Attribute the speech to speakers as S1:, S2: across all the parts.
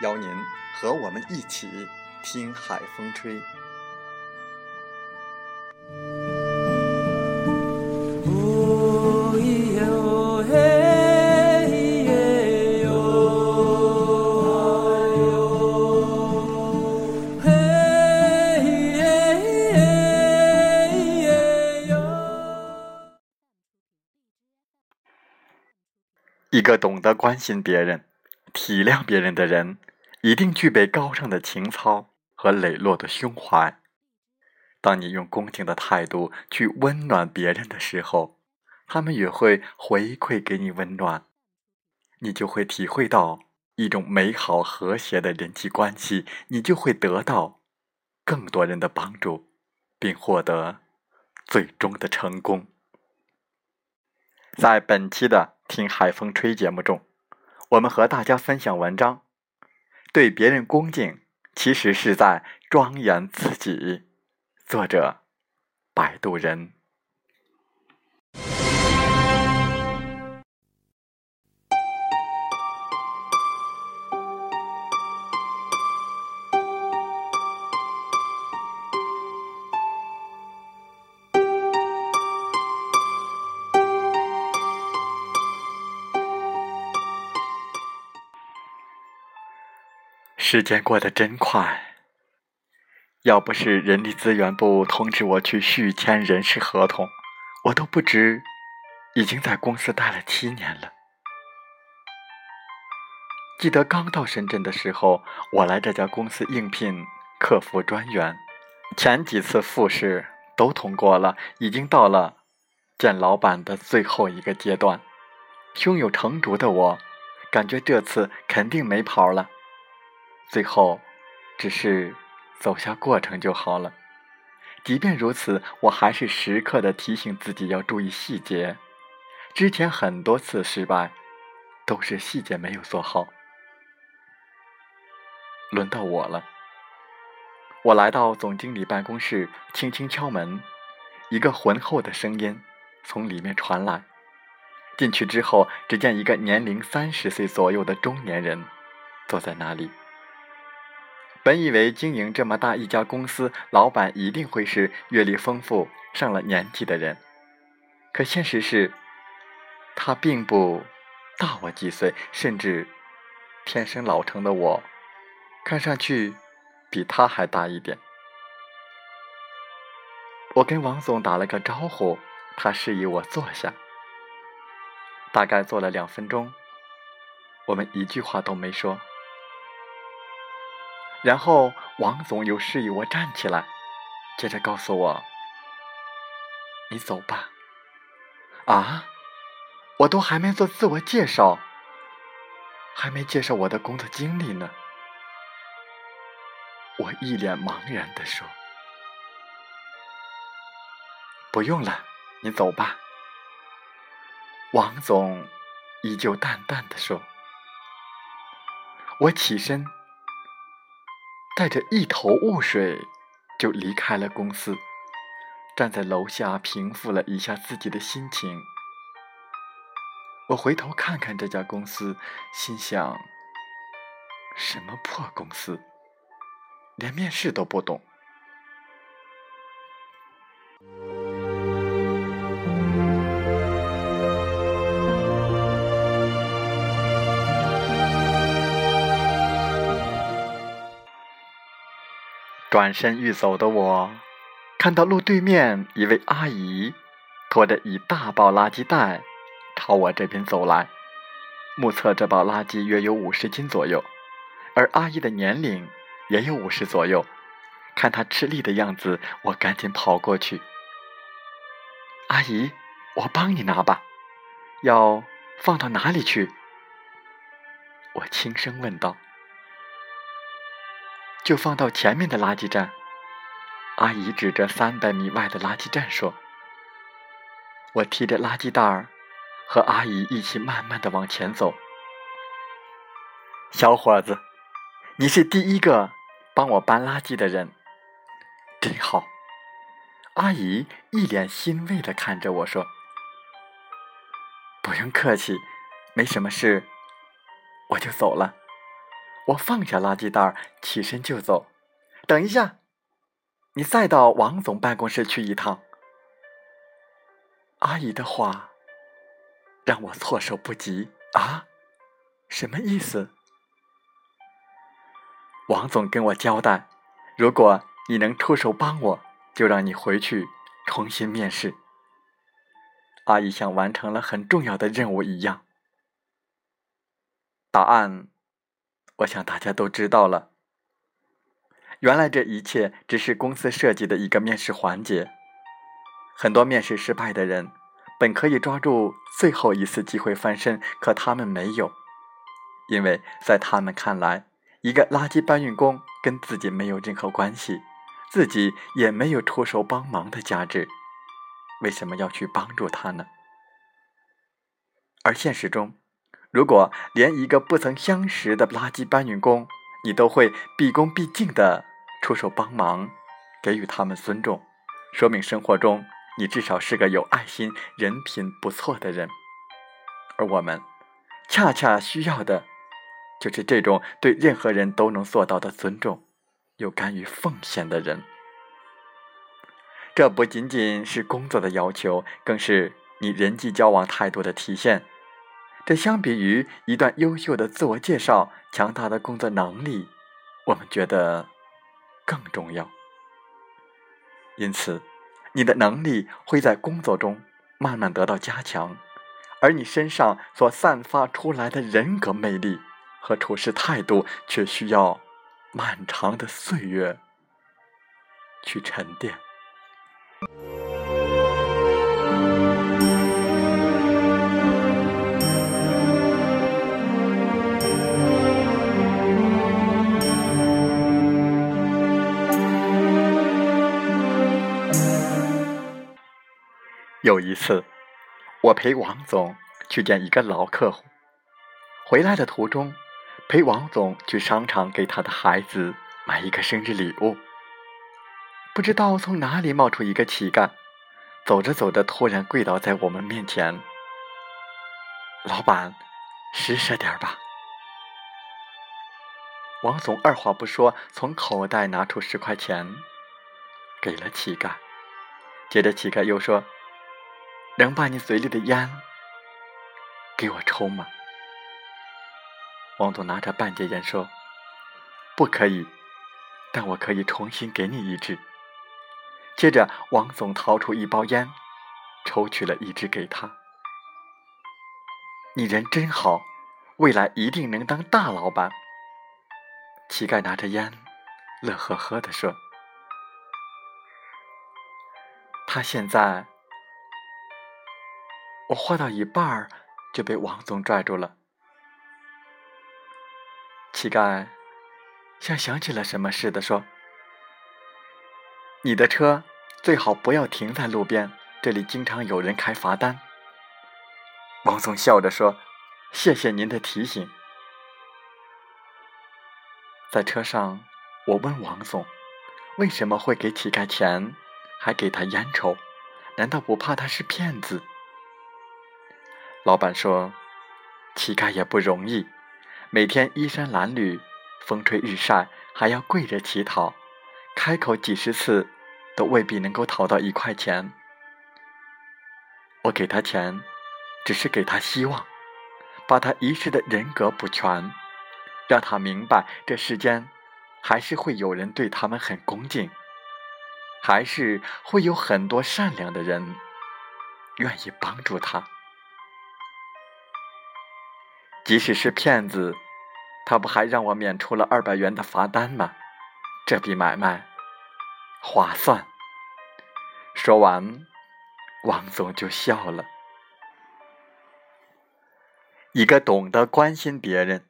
S1: 邀您和我们一起听海风吹。一个懂得关心别人、体谅别人的人。一定具备高尚的情操和磊落的胸怀。当你用恭敬的态度去温暖别人的时候，他们也会回馈给你温暖，你就会体会到一种美好和谐的人际关系，你就会得到更多人的帮助，并获得最终的成功。在本期的《听海风吹》节目中，我们和大家分享文章。对别人恭敬，其实是在庄严自己。作者：摆渡人。时间过得真快，要不是人力资源部通知我去续签人事合同，我都不知已经在公司待了七年了。记得刚到深圳的时候，我来这家公司应聘客服专员，前几次复试都通过了，已经到了见老板的最后一个阶段。胸有成竹的我，感觉这次肯定没跑了。最后，只是走下过程就好了。即便如此，我还是时刻的提醒自己要注意细节。之前很多次失败，都是细节没有做好。轮到我了。我来到总经理办公室，轻轻敲门，一个浑厚的声音从里面传来。进去之后，只见一个年龄三十岁左右的中年人坐在那里。本以为经营这么大一家公司，老板一定会是阅历丰富、上了年纪的人，可现实是，他并不大我几岁，甚至天生老成的我，看上去比他还大一点。我跟王总打了个招呼，他示意我坐下，大概坐了两分钟，我们一句话都没说。然后王总又示意我站起来，接着告诉我：“你走吧。”啊，我都还没做自我介绍，还没介绍我的工作经历呢。我一脸茫然的说：“不用了，你走吧。”王总依旧淡淡的说：“我起身。”带着一头雾水，就离开了公司。站在楼下，平复了一下自己的心情。我回头看看这家公司，心想：什么破公司，连面试都不懂。转身欲走的我，看到路对面一位阿姨拖着一大包垃圾袋朝我这边走来。目测这包垃圾约有五十斤左右，而阿姨的年龄也有五十左右。看她吃力的样子，我赶紧跑过去：“阿姨，我帮你拿吧，要放到哪里去？”我轻声问道。就放到前面的垃圾站。阿姨指着三百米外的垃圾站说：“我提着垃圾袋儿，和阿姨一起慢慢的往前走。小伙子，你是第一个帮我搬垃圾的人，真好。”阿姨一脸欣慰的看着我说：“不用客气，没什么事，我就走了。”我放下垃圾袋，起身就走。等一下，你再到王总办公室去一趟。阿姨的话让我措手不及啊！什么意思？王总跟我交代，如果你能出手帮我，就让你回去重新面试。阿姨像完成了很重要的任务一样。答案。我想大家都知道了，原来这一切只是公司设计的一个面试环节。很多面试失败的人，本可以抓住最后一次机会翻身，可他们没有，因为在他们看来，一个垃圾搬运工跟自己没有任何关系，自己也没有出手帮忙的价值，为什么要去帮助他呢？而现实中，如果连一个不曾相识的垃圾搬运工，你都会毕恭毕敬的出手帮忙，给予他们尊重，说明生活中你至少是个有爱心、人品不错的人。而我们恰恰需要的，就是这种对任何人都能做到的尊重，又甘于奉献的人。这不仅仅是工作的要求，更是你人际交往态度的体现。这相比于一段优秀的自我介绍、强大的工作能力，我们觉得更重要。因此，你的能力会在工作中慢慢得到加强，而你身上所散发出来的人格魅力和处事态度，却需要漫长的岁月去沉淀。有一次，我陪王总去见一个老客户，回来的途中，陪王总去商场给他的孩子买一个生日礼物。不知道从哪里冒出一个乞丐，走着走着，突然跪倒在我们面前。老板，施舍点吧。王总二话不说，从口袋拿出十块钱，给了乞丐。接着，乞丐又说。能把你嘴里的烟给我抽吗？王总拿着半截烟说：“不可以，但我可以重新给你一支。”接着，王总掏出一包烟，抽取了一支给他。你人真好，未来一定能当大老板。乞丐拿着烟，乐呵呵地说：“他现在……”我画到一半儿，就被王总拽住了。乞丐像想起了什么似的说：“你的车最好不要停在路边，这里经常有人开罚单。”王总笑着说：“谢谢您的提醒。”在车上，我问王总：“为什么会给乞丐钱，还给他烟抽？难道不怕他是骗子？”老板说：“乞丐也不容易，每天衣衫褴褛，风吹日晒，还要跪着乞讨，开口几十次，都未必能够讨到一块钱。我给他钱，只是给他希望，把他遗失的人格补全，让他明白这世间还是会有人对他们很恭敬，还是会有很多善良的人愿意帮助他。即使是骗子，他不还让我免除了二百元的罚单吗？这笔买卖划算。说完，王总就笑了。一个懂得关心别人、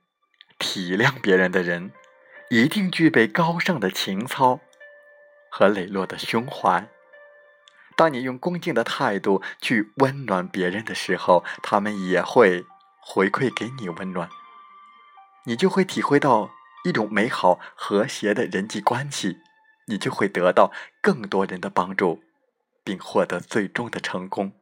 S1: 体谅别人的人，一定具备高尚的情操和磊落的胸怀。当你用恭敬的态度去温暖别人的时候，他们也会回馈给你温暖，你就会体会到一种美好和谐的人际关系，你就会得到更多人的帮助，并获得最终的成功。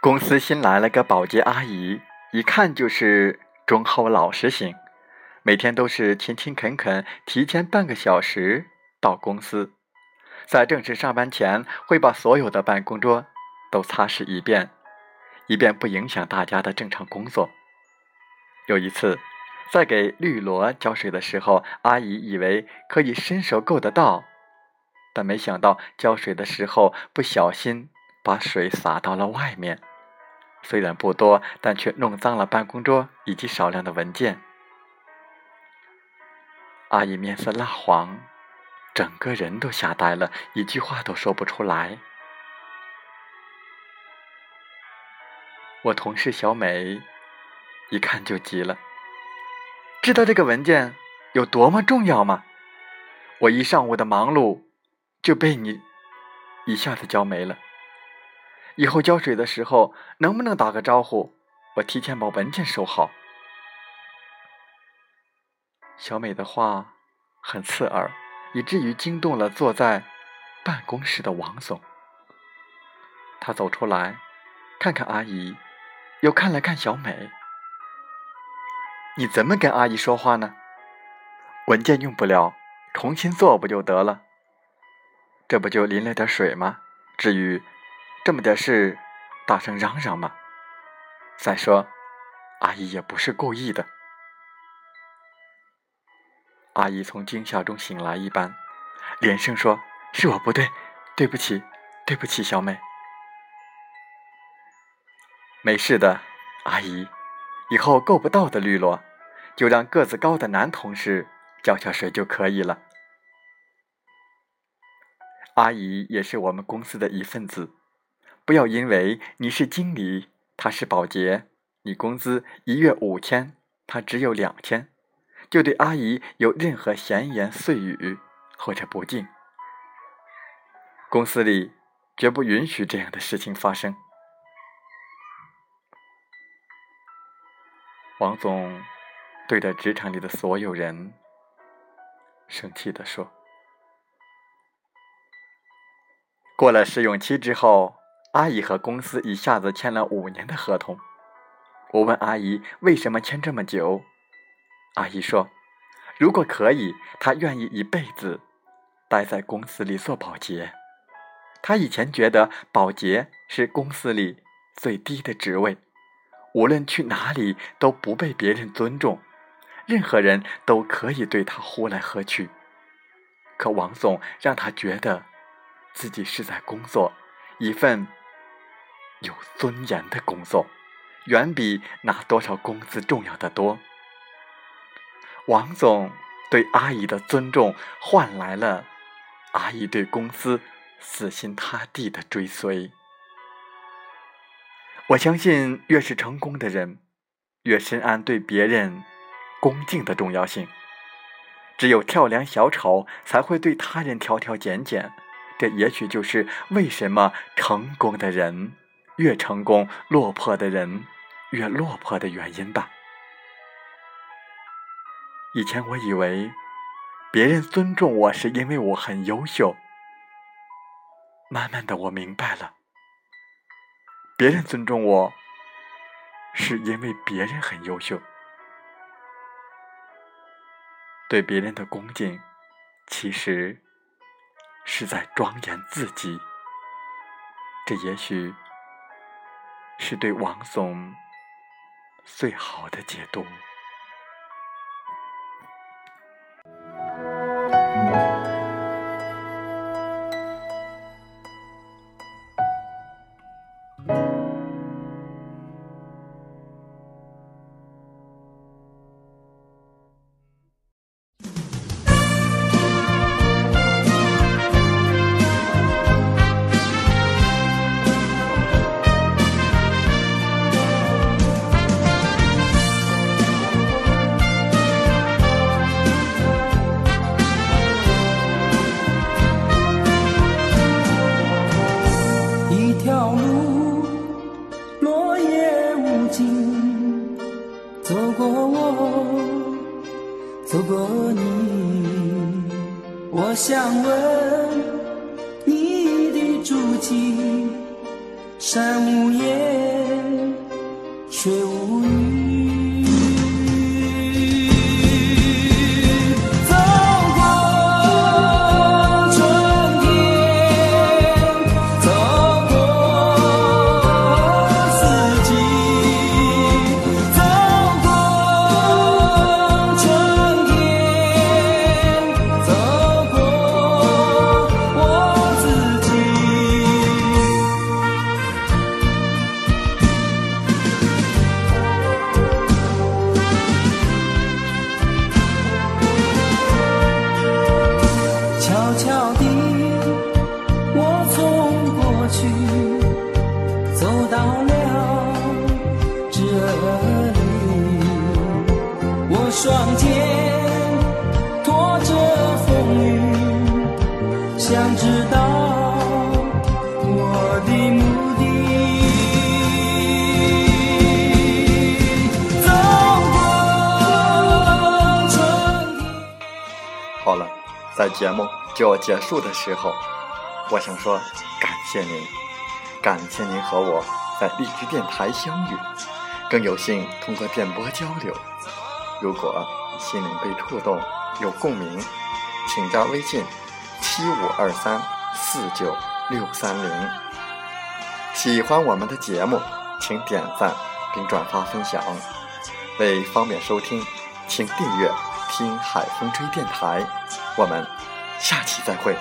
S1: 公司新来了个保洁阿姨，一看就是忠厚老实型，每天都是勤勤恳恳，提前半个小时到公司，在正式上班前会把所有的办公桌都擦拭一遍，以便不影响大家的正常工作。有一次，在给绿萝浇水的时候，阿姨以为可以伸手够得到，但没想到浇水的时候不小心把水洒到了外面。虽然不多，但却弄脏了办公桌以及少量的文件。阿姨面色蜡黄，整个人都吓呆了，一句话都说不出来。我同事小美一看就急了，知道这个文件有多么重要吗？我一上午的忙碌就被你一下子浇没了。以后浇水的时候，能不能打个招呼？我提前把文件收好。小美的话很刺耳，以至于惊动了坐在办公室的王总。他走出来，看看阿姨，又看了看小美。你怎么跟阿姨说话呢？文件用不了，重新做不就得了？这不就淋了点水吗？至于……这么点事，大声嚷嚷吗？再说，阿姨也不是故意的。阿姨从惊吓中醒来一般，连声说：“是我不对，对不起，对不起，小美。”没事的，阿姨，以后够不到的绿萝，就让个子高的男同事浇下水就可以了。阿姨也是我们公司的一份子。不要因为你是经理，他是保洁，你工资一月五千，他只有两千，就对阿姨有任何闲言碎语或者不敬。公司里绝不允许这样的事情发生。王总对着职场里的所有人生气地说：“过了试用期之后。”阿姨和公司一下子签了五年的合同。我问阿姨为什么签这么久，阿姨说：“如果可以，她愿意一辈子待在公司里做保洁。她以前觉得保洁是公司里最低的职位，无论去哪里都不被别人尊重，任何人都可以对她呼来喝去。可王总让她觉得自己是在工作，一份。”有尊严的工作，远比拿多少工资重要的多。王总对阿姨的尊重，换来了阿姨对公司死心塌地的追随。我相信，越是成功的人，越深谙对别人恭敬的重要性。只有跳梁小丑，才会对他人挑挑拣拣。这也许就是为什么成功的人。越成功，落魄的人越落魄的原因吧。以前我以为别人尊重我是因为我很优秀，慢慢的我明白了，别人尊重我是因为别人很优秀。对别人的恭敬其实是在庄严自己。这也许是对王总最好的解读。
S2: 我想问想知道我的目的。走过春天。
S1: 好了，在节目就要结束的时候，我想说感谢您，感谢您和我在荔枝电台相遇，更有幸通过电波交流。如果心灵被触动，有共鸣，请加微信七五二三四九六三零。喜欢我们的节目，请点赞并转发分享。为方便收听，请订阅“听海风吹电台”。我们下期再会。